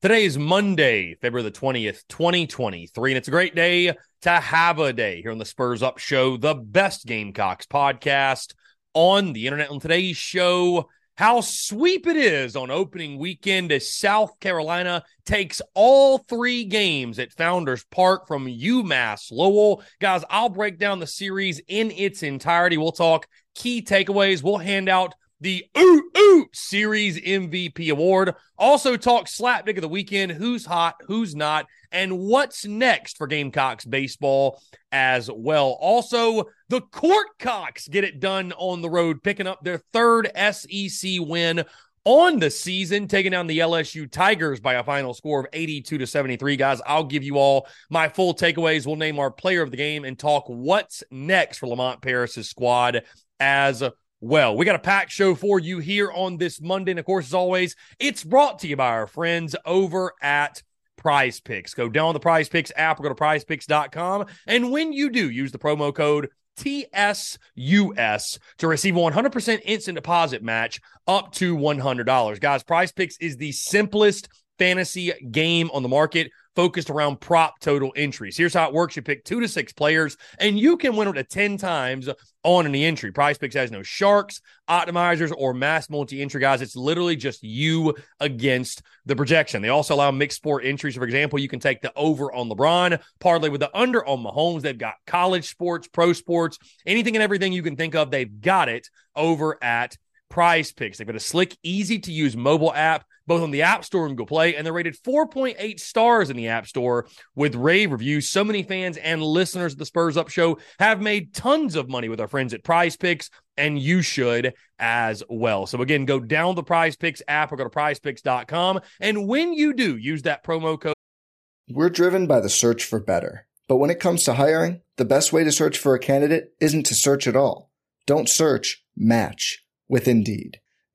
Today is Monday, February the 20th, 2023, and it's a great day to have a day here on the Spurs Up Show, the best Gamecocks podcast on the internet. On today's show, how sweep it is on opening weekend as South Carolina takes all three games at Founders Park from UMass Lowell. Guys, I'll break down the series in its entirety. We'll talk key takeaways. We'll hand out the Oot Oot Series MVP award. Also, talk slapdick of the weekend who's hot, who's not, and what's next for Gamecocks baseball as well. Also, the Courtcocks get it done on the road, picking up their third SEC win on the season, taking down the LSU Tigers by a final score of 82 to 73. Guys, I'll give you all my full takeaways. We'll name our player of the game and talk what's next for Lamont Paris's squad as well. We got a packed show for you here on this Monday. And of course, as always, it's brought to you by our friends over at Prize Picks. Go down the Prize Picks app or go to prizepicks.com. And when you do, use the promo code TSUS to receive a 100% instant deposit match up to $100. Guys, Prize Picks is the simplest fantasy game on the market focused around prop total entries. Here's how it works you pick two to six players, and you can win up to 10 times on any entry. Prize Picks has no sharks, optimizers, or mass multi entry guys. It's literally just you against the projection. They also allow mixed sport entries. For example, you can take the over on LeBron, parlay with the under on Mahomes. They've got college sports, pro sports, anything and everything you can think of. They've got it over at Prize Picks. They've got a slick, easy to use mobile app both on the App Store and Google Play, and they're rated 4.8 stars in the App Store with rave reviews. So many fans and listeners of the Spurs Up Show have made tons of money with our friends at Prize Picks, and you should as well. So again, go down the Prize Picks app or go to prizepicks.com. And when you do, use that promo code. We're driven by the search for better. But when it comes to hiring, the best way to search for a candidate isn't to search at all. Don't search, match with Indeed.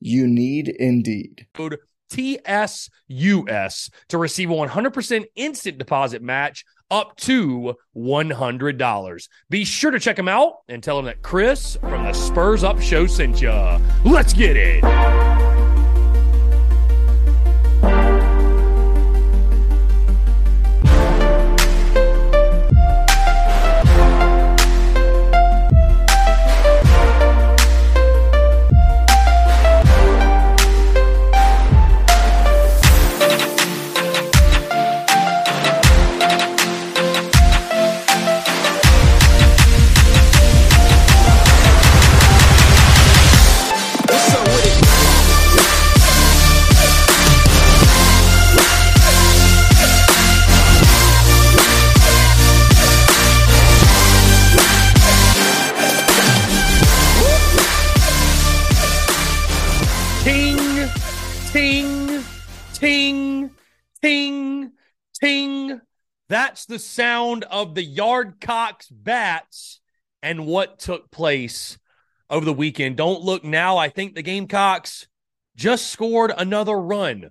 You need Indeed. TSUS to receive a 100% instant deposit match up to $100. Be sure to check them out and tell them that Chris from the Spurs Up Show sent you. Let's get it. The sound of the Yardcocks bats and what took place over the weekend. Don't look now. I think the Gamecocks just scored another run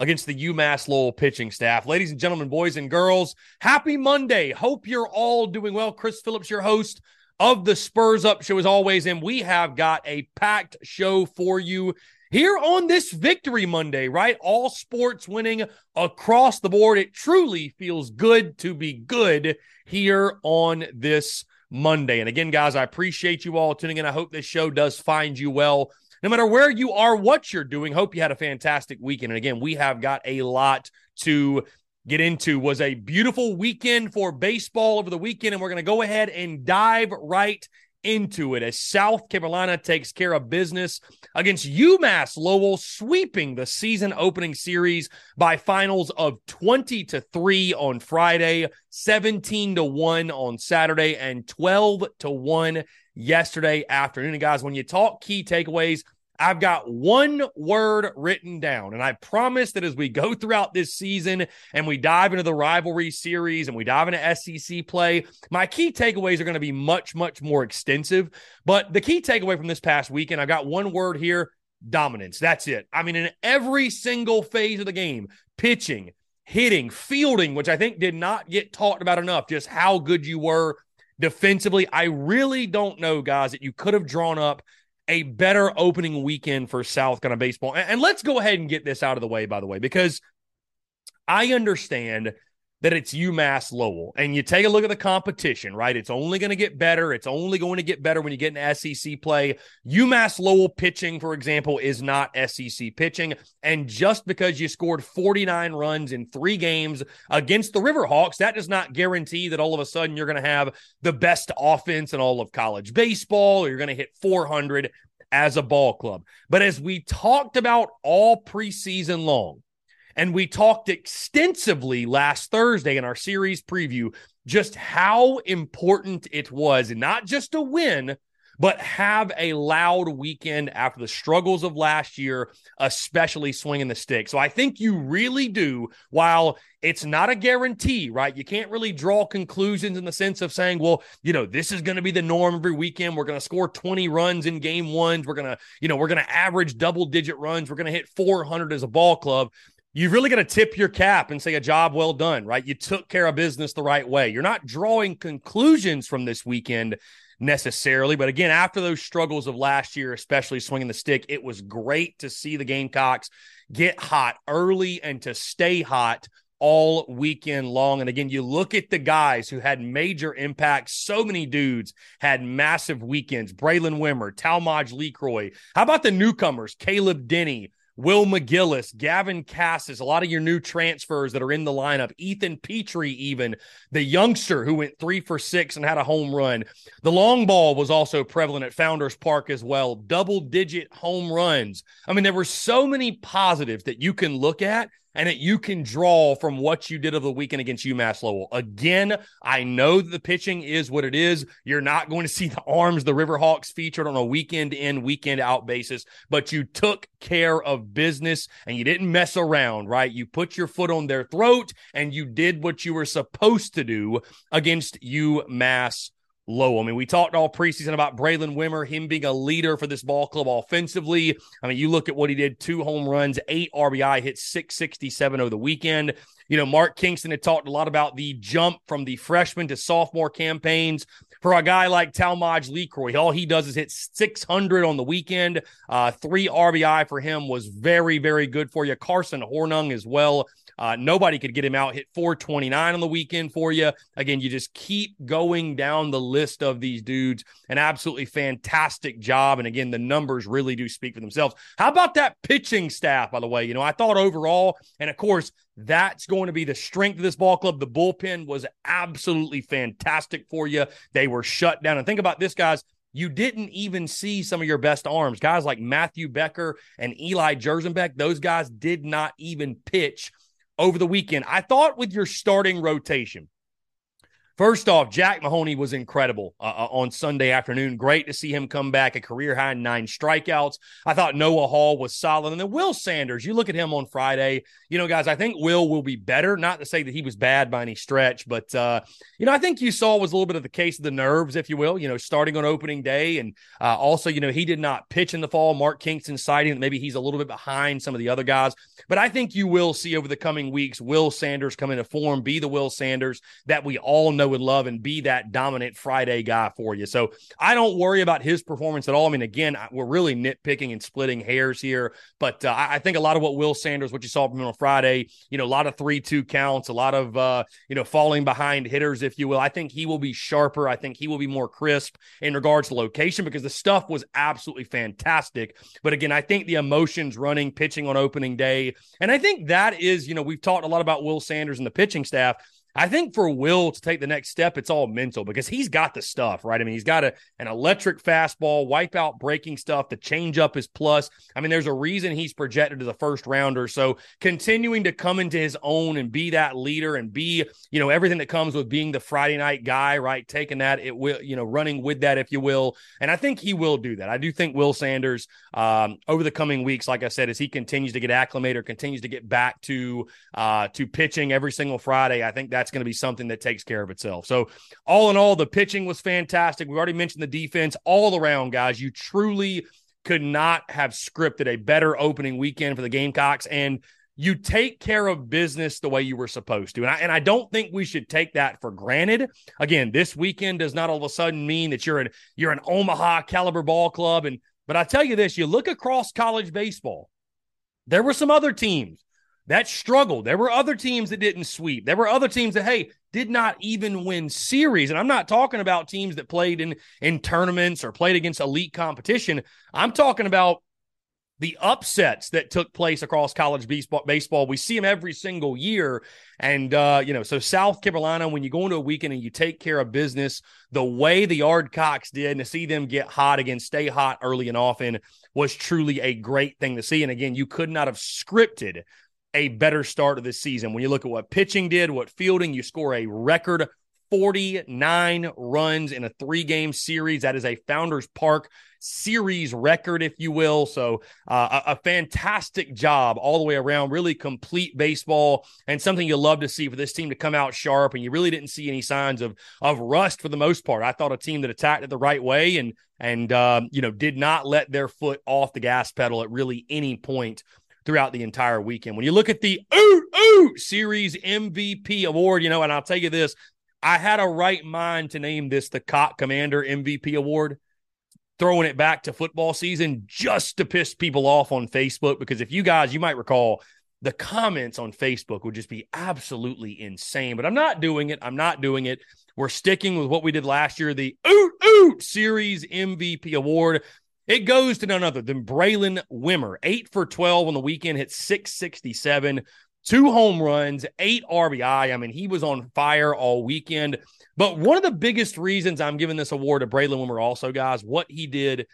against the UMass Lowell pitching staff. Ladies and gentlemen, boys and girls, happy Monday. Hope you're all doing well. Chris Phillips, your host of the Spurs Up Show, as always, and we have got a packed show for you here on this Victory Monday, right? All sports winning across the board. It truly feels good to be good here on this Monday. And again, guys, I appreciate you all tuning in. I hope this show does find you well. No matter where you are, what you're doing, hope you had a fantastic weekend. And again, we have got a lot to get into. Was a beautiful weekend for baseball over the weekend, and we're going to go ahead and dive right into it as South Carolina takes care of business against UMass Lowell, sweeping the season opening series by finals of 20 to 3 on Friday, 17 to 1 on Saturday, and 12 to 1 yesterday afternoon. And guys, when you talk key takeaways, I've got one word written down, and I promise that as we go throughout this season and we dive into the rivalry series and we dive into SEC play, my key takeaways are going to be much, much more extensive. But the key takeaway from this past weekend, I've got one word here dominance. That's it. I mean, in every single phase of the game, pitching, hitting, fielding, which I think did not get talked about enough, just how good you were defensively. I really don't know, guys, that you could have drawn up a better opening weekend for South Carolina baseball. And, and let's go ahead and get this out of the way, by the way, because I understand that it's UMass Lowell. And you take a look at the competition, right? It's only going to get better. It's only going to get better when you get an SEC play. UMass Lowell pitching, for example, is not SEC pitching. And just because you scored 49 runs in three games against the Riverhawks, that does not guarantee that all of a sudden you're going to have the best offense in all of college baseball or you're going to hit 400 as a ball club. But as we talked about all preseason long, and we talked extensively last Thursday in our series preview just how important it was, and not just to win, but have a loud weekend after the struggles of last year, especially swinging the stick. So I think you really do, while it's not a guarantee, right? You can't really draw conclusions in the sense of saying, well, you know, this is going to be the norm every weekend. We're going to score 20 runs in game ones. We're going to, you know, we're going to average double digit runs. We're going to hit 400 as a ball club you've really got to tip your cap and say a job well done, right? You took care of business the right way. You're not drawing conclusions from this weekend necessarily, but again, after those struggles of last year, especially swinging the stick, it was great to see the Gamecocks get hot early and to stay hot all weekend long. And again, you look at the guys who had major impacts. So many dudes had massive weekends. Braylen Wimmer, Talmadge Lecroy. How about the newcomers? Caleb Denny, Will McGillis, Gavin Casas, a lot of your new transfers that are in the lineup, Ethan Petrie, even the youngster who went three for six and had a home run. The long ball was also prevalent at Founders Park as well, double digit home runs. I mean, there were so many positives that you can look at and that you can draw from what you did of the weekend against UMass Lowell. Again, I know that the pitching is what it is. You're not going to see the arms the Riverhawks featured on a weekend in, weekend out basis, but you took care of business and you didn't mess around, right? You put your foot on their throat and you did what you were supposed to do against UMass low. I mean, we talked all preseason about Braylen Wimmer, him being a leader for this ball club offensively. I mean, you look at what he did two home runs, eight RBI, hit 667 over the weekend. You know, Mark Kingston had talked a lot about the jump from the freshman to sophomore campaigns. For a guy like Talmadge Lecroy, all he does is hit 600 on the weekend. Uh, three RBI for him was very, very good for you. Carson Hornung as well. Uh, nobody could get him out. Hit 429 on the weekend for you. Again, you just keep going down the list of these dudes. An absolutely fantastic job. And again, the numbers really do speak for themselves. How about that pitching staff, by the way? You know, I thought overall, and of course, that's going to be the strength of this ball club. The bullpen was absolutely fantastic for you. They were shut down. And think about this, guys you didn't even see some of your best arms. Guys like Matthew Becker and Eli Jerzembeck, those guys did not even pitch over the weekend. I thought with your starting rotation, First off, Jack Mahoney was incredible uh, uh, on Sunday afternoon. Great to see him come back, a career high nine strikeouts. I thought Noah Hall was solid. And then Will Sanders, you look at him on Friday. You know, guys, I think Will will be better. Not to say that he was bad by any stretch, but, uh, you know, I think you saw was a little bit of the case of the nerves, if you will, you know, starting on opening day. And uh, also, you know, he did not pitch in the fall. Mark Kingston citing that maybe he's a little bit behind some of the other guys. But I think you will see over the coming weeks Will Sanders come into form, be the Will Sanders that we all know and love and be that dominant Friday guy for you. So I don't worry about his performance at all. I mean, again, we're really nitpicking and splitting hairs here, but uh, I think a lot of what Will Sanders, what you saw from him on Friday, you know, a lot of three-two counts, a lot of uh, you know falling behind hitters, if you will. I think he will be sharper. I think he will be more crisp in regards to location because the stuff was absolutely fantastic. But again, I think the emotions running pitching on opening day, and I think that is, you know, we've talked a lot about Will Sanders and the pitching staff. I think for Will to take the next step, it's all mental because he's got the stuff, right? I mean, he's got a, an electric fastball, wipeout breaking stuff, the changeup is plus. I mean, there's a reason he's projected to the first rounder. So continuing to come into his own and be that leader and be, you know, everything that comes with being the Friday night guy, right? Taking that, it will, you know, running with that, if you will. And I think he will do that. I do think Will Sanders, um, over the coming weeks, like I said, as he continues to get acclimated or continues to get back to, uh, to pitching every single Friday, I think that's going to be something that takes care of itself. So, all in all, the pitching was fantastic. We already mentioned the defense all around, guys. You truly could not have scripted a better opening weekend for the Gamecocks. And you take care of business the way you were supposed to. And I, and I don't think we should take that for granted. Again, this weekend does not all of a sudden mean that you're an you're an Omaha caliber ball club. And but I tell you this, you look across college baseball, there were some other teams that struggled. There were other teams that didn't sweep. There were other teams that, hey, did not even win series. And I'm not talking about teams that played in in tournaments or played against elite competition. I'm talking about the upsets that took place across college baseball, we see them every single year and uh, you know so south carolina when you go into a weekend and you take care of business the way the yardcocks did and to see them get hot again stay hot early and often was truly a great thing to see and again you could not have scripted a better start of the season. When you look at what pitching did, what fielding, you score a record 49 runs in a three game series. That is a Founders Park series record, if you will. So, uh, a, a, fantastic job all the way around. Really complete baseball and something you love to see for this team to come out sharp. And you really didn't see any signs of of rust for the most part. I thought a team that attacked it the right way and and uh, you know did not let their foot off the gas pedal at really any point throughout the entire weekend. When you look at the Oot Oot Series MVP award, you know, and I'll tell you this, I had a right mind to name this the Cock Commander MVP award, throwing it back to football season just to piss people off on Facebook. Because if you guys, you might recall, the comments on Facebook would just be absolutely insane. But I'm not doing it. I'm not doing it. We're sticking with what we did last year, the Oot Oot Series MVP award. It goes to none other than Braylen Wimmer, eight for 12 on the weekend, hit 667, two home runs, eight RBI. I mean, he was on fire all weekend. But one of the biggest reasons I'm giving this award to Braylen Wimmer, also, guys, what he did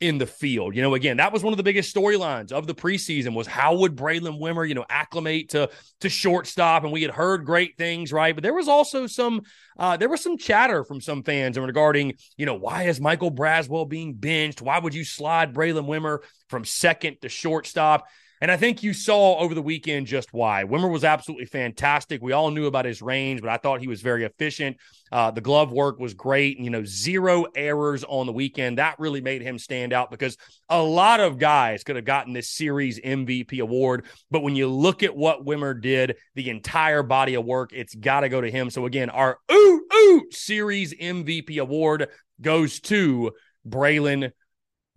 in the field. You know, again, that was one of the biggest storylines of the preseason was how would Braylen Wimmer, you know, acclimate to to shortstop, and we had heard great things, right? But there was also some uh, there was some chatter from some fans regarding, you know, why is Michael Braswell being benched? Why would you slide Braylen Wimmer from second to shortstop? And I think you saw over the weekend just why. Wimmer was absolutely fantastic. We all knew about his range, but I thought he was very efficient. Uh, the glove work was great. And, you know, zero errors on the weekend. That really made him stand out because a lot of guys could have gotten this series MVP award. But when you look at what Wimmer did, the entire body of work, it's got to go to him. So, again, our oot, oot series MVP award goes to Braylen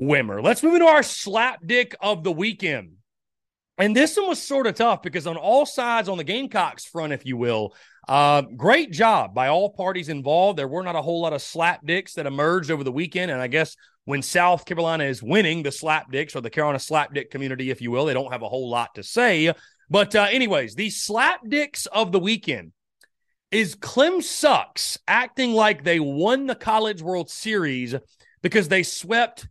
Wimmer. Let's move into our slap dick of the weekend. And this one was sort of tough because on all sides, on the Gamecocks front, if you will, uh, great job by all parties involved. There were not a whole lot of slap dicks that emerged over the weekend. And I guess when South Carolina is winning the slap dicks or the Carolina slap dick community, if you will, they don't have a whole lot to say. But, uh, anyways, the slap dicks of the weekend is Clem Sucks acting like they won the College World Series because they swept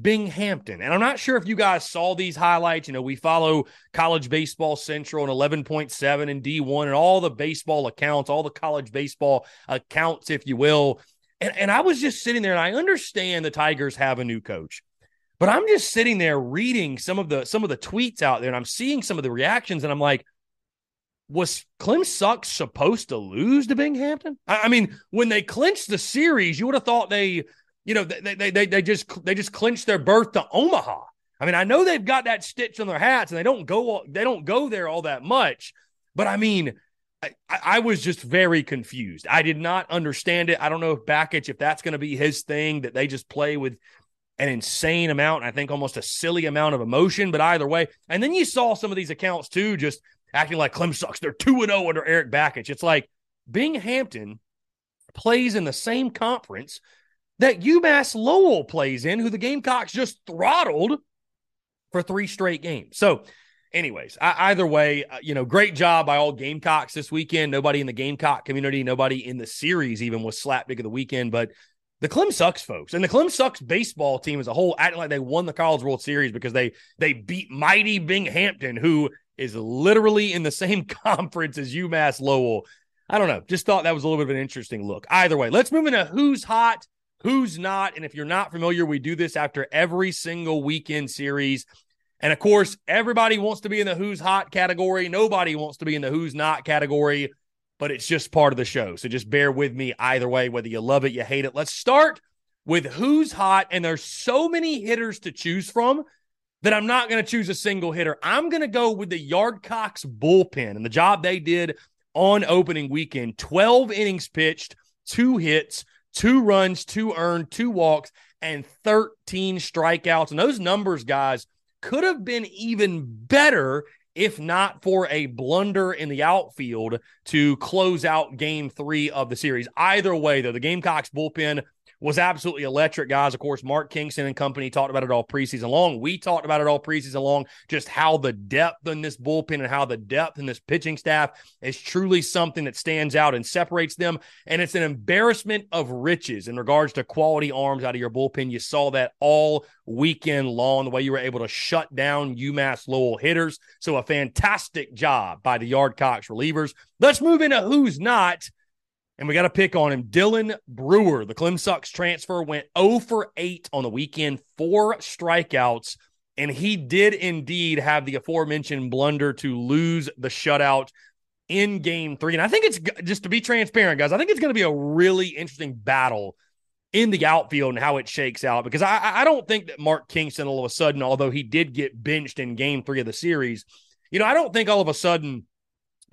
Binghamton. And I'm not sure if you guys saw these highlights. You know, we follow College Baseball Central and 11.7 and D1 and all the baseball accounts, all the college baseball accounts, if you will. And, and I was just sitting there and I understand the Tigers have a new coach. But I'm just sitting there reading some of the some of the tweets out there and I'm seeing some of the reactions and I'm like, was Clem supposed to lose to Binghamton? I, I mean, when they clinched the series, you would have thought they you know, they, they, they, they just, they just clinched their berth to Omaha. I mean, I know they've got that stitch on their hats and they don't go, they don't go there all that much, but I mean, I, I was just very confused. I did not understand it. I don't know if Bakich, if that's going to be his thing, that they just play with an insane amount, I think almost a silly amount of emotion, but either way. And then you saw some of these accounts too, just acting like Clem sucks. They're 2 and 0 under Erik Bakich. It's like Binghamton plays in the same conference that UMass Lowell plays in, who the Gamecocks just throttled for three straight games. So anyways, I, either way, uh, you know, great job by all Gamecocks this weekend. Nobody in the Gamecock community, nobody in the series even was slap big of the weekend, but the Clem sucks, folks, and the Clem sucks baseball team as a whole, acting like they won the College World Series because they they beat mighty Binghamton, who is literally in the same conference as UMass Lowell. I don't know. Just thought that was a little bit of an interesting look. Either way, let's move into who's hot, who's not. And if you're not familiar, we do this after every single weekend series. And of course, everybody wants to be in the who's hot category. Nobody wants to be in the who's not category, but it's just part of the show. So just bear with me either way, whether you love it, you hate it. Let's start with who's hot. And there's so many hitters to choose from that I'm not going to choose a single hitter. I'm going to go with the Yardcocks bullpen and the job they did on opening weekend 12 innings pitched, two hits, two runs, two earned, two walks, and 13 strikeouts. And those numbers, guys, could have been even better if not for a blunder in the outfield to close out game three of the series. Either way, though, the Gamecocks bullpen was absolutely electric, guys. Of course, Mark Kingston and company talked about it all preseason long. We talked about it all preseason long, just how the depth in this bullpen and how the depth in this pitching staff is truly something that stands out and separates them. And it's an embarrassment of riches in regards to quality arms out of your bullpen. You saw that all weekend long, the way you were able to shut down UMass Lowell hitters. So a fantastic job by the Yardcocks relievers. Let's move into who's not and we got to pick on him. Dylan Brewer, the Clem Sucks transfer, went 0 for 8 on the weekend, four strikeouts, and he did indeed have the aforementioned blunder to lose the shutout in game three. And I think it's just to be transparent, guys, I think it's going to be a really interesting battle in the outfield and how it shakes out because I, I don't think that Mark Kingston all of a sudden, although he did get benched in game three of the series, you know, I don't think all of a sudden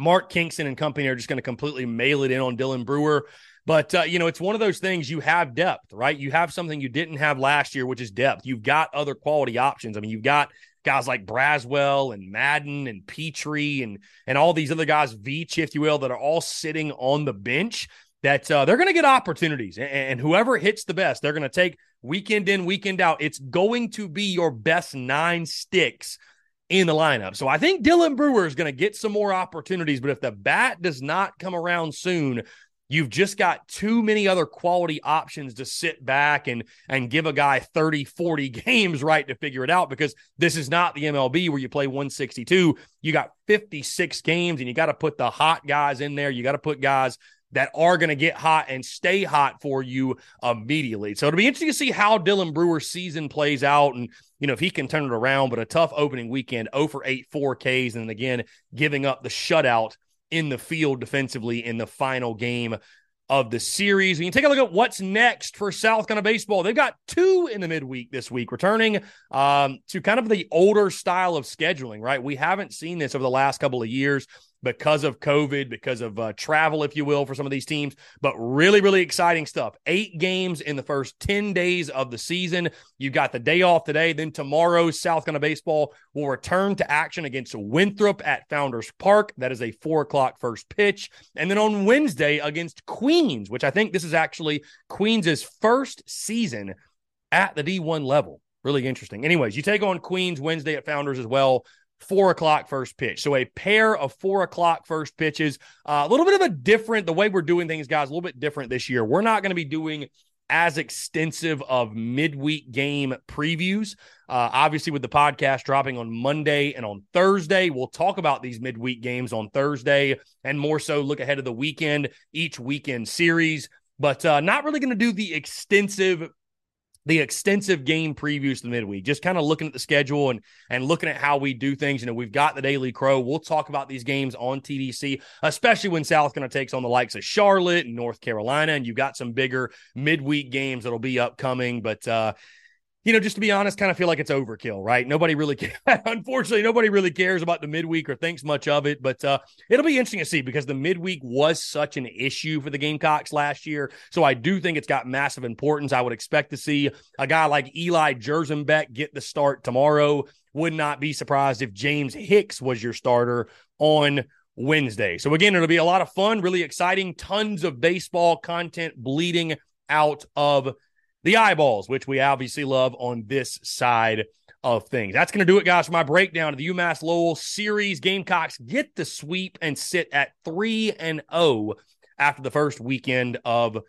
Mark Kingston and company are just going to completely mail it in on Dylan Brewer. But, uh, you know, it's one of those things you have depth, right? You have something you didn't have last year, which is depth. You've got other quality options. I mean, you've got guys like Braswell and Madden and Petrie and and all these other guys, Veach, if you will, that are all sitting on the bench that uh, they're going to get opportunities. And, and whoever hits the best, they're going to take weekend in, weekend out. It's going to be your best nine sticks in the lineup. So I think Dylan Brewer is going to get some more opportunities, but if the bat does not come around soon, you've just got too many other quality options to sit back and and give a guy 30 40 games right to figure it out because this is not the MLB where you play 162 you got 56 games and you got to put the hot guys in there you got to put guys that are going to get hot and stay hot for you immediately. So it'll be interesting to see how Dylan Brewer's season plays out and, you know, if he can turn it around. But a tough opening weekend, 0 for 8, 4 Ks, and again, giving up the shutout in the field defensively in the final game of the series. We can take a look at what's next for South Carolina baseball. They've got two in the midweek this week, returning um, to kind of the older style of scheduling, right? We haven't seen this over the last couple of years because of COVID, because of uh, travel, if you will, for some of these teams. But really, really exciting stuff. Eight games in the first 10 days of the season. You've got the day off today. Then tomorrow, South Carolina Baseball will return to action against Winthrop at Founders Park. That is a four o'clock first pitch. And then on Wednesday against Queens, which I think this is actually Queens's first season at the D1 level. Really interesting. Anyways, you take on Queens Wednesday at Founders as well four o'clock first pitch. So a pair of four o'clock first pitches. Uh, a little bit of a different, the way we're doing things, guys, a little bit different this year. We're not going to be doing as extensive of midweek game previews. Uh, obviously, with the podcast dropping on Monday and on Thursday, we'll talk about these midweek games on Thursday and more so look ahead of the weekend, each weekend series. But uh, not really going to do the extensive the extensive game previews to the midweek, just kind of looking at the schedule and and looking at how we do things. You know, we've got the Daily Crow. We'll talk about these games on TDC, especially when South Carolina takes on the likes of Charlotte and North Carolina, and you've got some bigger midweek games that'll be upcoming. But uh, you know, just to be honest, kind of feel like it's overkill, right? Nobody really, cares. unfortunately, nobody really cares about the midweek or thinks much of it. But uh, it'll be interesting to see because the midweek was such an issue for the Gamecocks last year. So I do think it's got massive importance. I would expect to see a guy like Eli Jerzembeck get the start tomorrow. Would not be surprised if James Hicks was your starter on Wednesday. So again, it'll be a lot of fun, really exciting, tons of baseball content bleeding out of the eyeballs, which we obviously love on this side of things. That's going to do it, guys, for my breakdown of the UMass Lowell series. Gamecocks get the sweep and sit at 3 and 0 after the first weekend of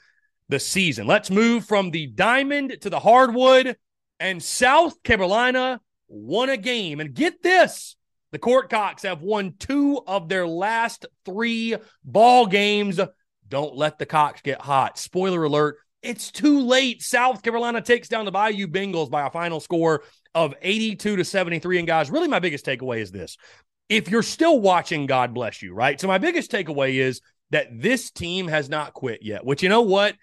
the season. Let's move from the diamond to the hardwood. And South Carolina won a game. And get this the Courtcocks have won two of their last three ball games. Don't let the Cocks get hot. Spoiler alert, it's too late. South Carolina takes down the Bayou Bengals by a final score of 82 to 73. And guys, really my biggest takeaway is this. If you're still watching, God bless you, right? So my biggest takeaway is that this team has not quit yet, which you know what?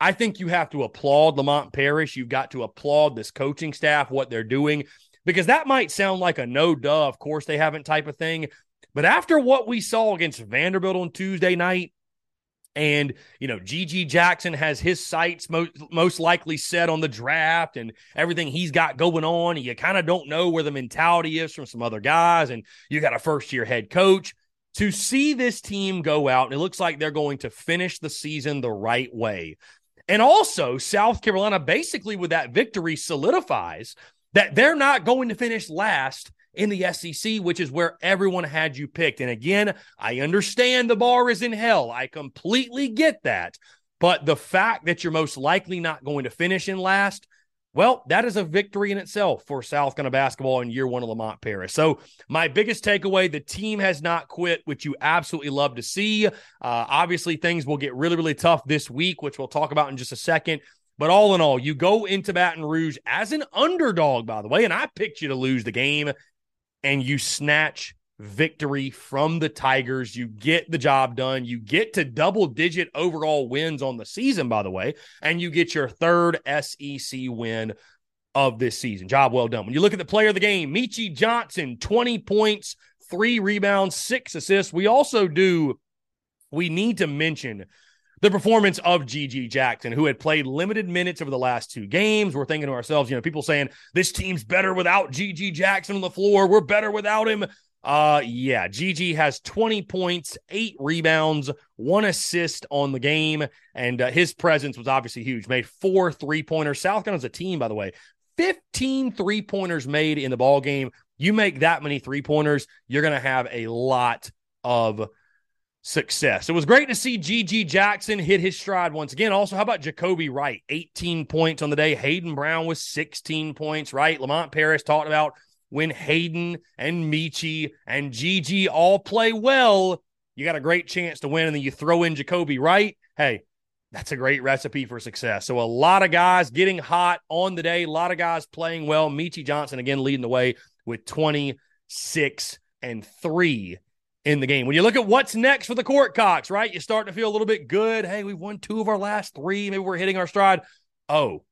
I think you have to applaud Lamont Paris. You've got to applaud this coaching staff, what they're doing, because that might sound like a no duh, of course they haven't type of thing. But after what we saw against Vanderbilt on Tuesday night, and, you know, GG Jackson has his sights most, most likely set on the draft and everything he's got going on. And you kind of don't know where the mentality is from some other guys. And you got a first year head coach. To see this team go out, and it looks like they're going to finish the season the right way. And also, South Carolina basically with that victory solidifies that they're not going to finish last in the SEC, which is where everyone had you picked. And again, I understand the bar is in hell. I completely get that. But the fact that you're most likely not going to finish in last, well, that is a victory in itself for South Carolina basketball in year one of Lamont Paris. So, my biggest takeaway the team has not quit, which you absolutely love to see. Uh, obviously, things will get really, really tough this week, which we'll talk about in just a second. But all in all, you go into Baton Rouge as an underdog, by the way, and I picked you to lose the game and you snatch victory from the Tigers. You get the job done. You get to double digit overall wins on the season, by the way, and you get your third SEC win of this season. Job well done. When you look at the player of the game, Meechie Johnson, 20 points, three rebounds, six assists. We also do, we need to mention the performance of GG Jackson, who had played limited minutes over the last two games. We're thinking to ourselves, you know, people saying this team's better without GG Jackson on the floor. We're better without him. Uh, yeah, GG has 20 points, eight rebounds, one assist on the game, and uh, his presence was obviously huge. Made four three pointers. South Carolina's a team, by the way. 15 three pointers made in the ball game. You make that many three pointers, you're going to have a lot of success. It was great to see GG Jackson hit his stride once again. Also, how about Jacoby Wright? 18 points on the day. Hayden Brown was 16 points, right? Lamont Paris talked about when Hayden and Meechie and GG all play well, you got a great chance to win. And then you throw in Jacoby Wright. Hey, that's a great recipe for success. So a lot of guys getting hot on the day, a lot of guys playing well. Meechie Johnson again leading the way with 26 and 3 in the game. When you look at what's next for the Court Cocks, right? You start to feel a little bit good. Hey, we've won two of our last three. Maybe we're hitting our stride. Oh,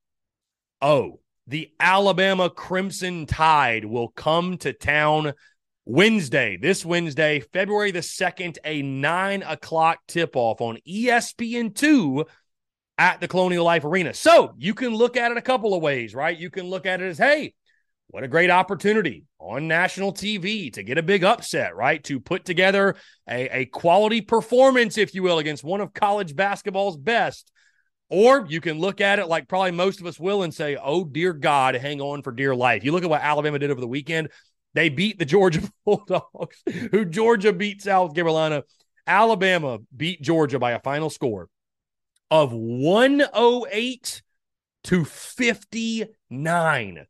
oh, the Alabama Crimson Tide will come to town Wednesday, this Wednesday, February the 2nd, a nine o'clock tip off on ESPN2 at the Colonial Life Arena. So you can look at it a couple of ways, right? You can look at it as, hey, what a great opportunity on national TV to get a big upset, right? To put together a, a quality performance, if you will, against one of college basketball's best. Or you can look at it like probably most of us will and say, oh, dear God, hang on for dear life. You look at what Alabama did over the weekend. They beat the Georgia Bulldogs, who Georgia beat South Carolina. Alabama beat Georgia by a final score of 108 to 59.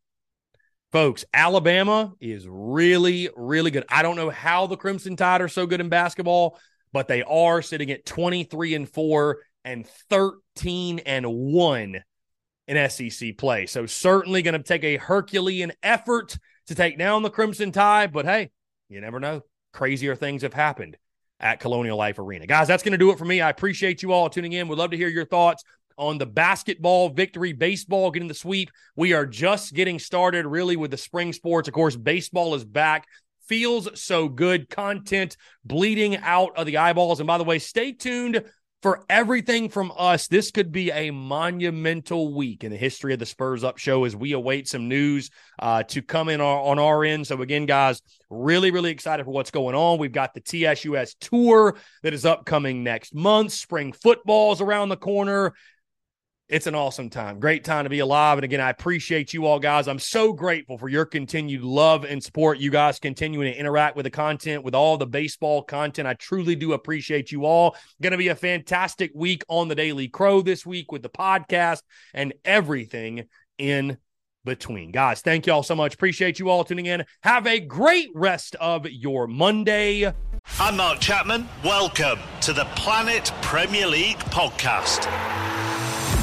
Folks, Alabama is really, really good. I don't know how the Crimson Tide are so good in basketball, but they are sitting at 23 and 4 and 13 and 1 in SEC play. So certainly going to take a Herculean effort to take down the Crimson Tide, but hey, you never know. Crazier things have happened at Colonial Life Arena. Guys, that's going to do it for me. I appreciate you all tuning in. We'd love to hear your thoughts on the basketball victory, baseball getting the sweep. We are just getting started really with the spring sports. Of course, baseball is back. Feels so good. Content bleeding out of the eyeballs. And by the way, stay tuned for everything from us. This could be a monumental week in the history of the Spurs Up Show as we await some news uh, to come in our, on our end. So, again, guys, really, really excited for what's going on. We've got the TSUS tour that is upcoming next month. Spring football is around the corner it's an awesome time. Great time to be alive. And again, I appreciate you all, guys. I'm so grateful for your continued love and support. You guys continuing to interact with the content, with all the baseball content. I truly do appreciate you all. Going to be a fantastic week on the Daily Crow this week with the podcast and everything in between. Guys, thank you all so much. Appreciate you all tuning in. Have a great rest of your Monday. I'm Mark Chapman. Welcome to the Planet Premier League podcast.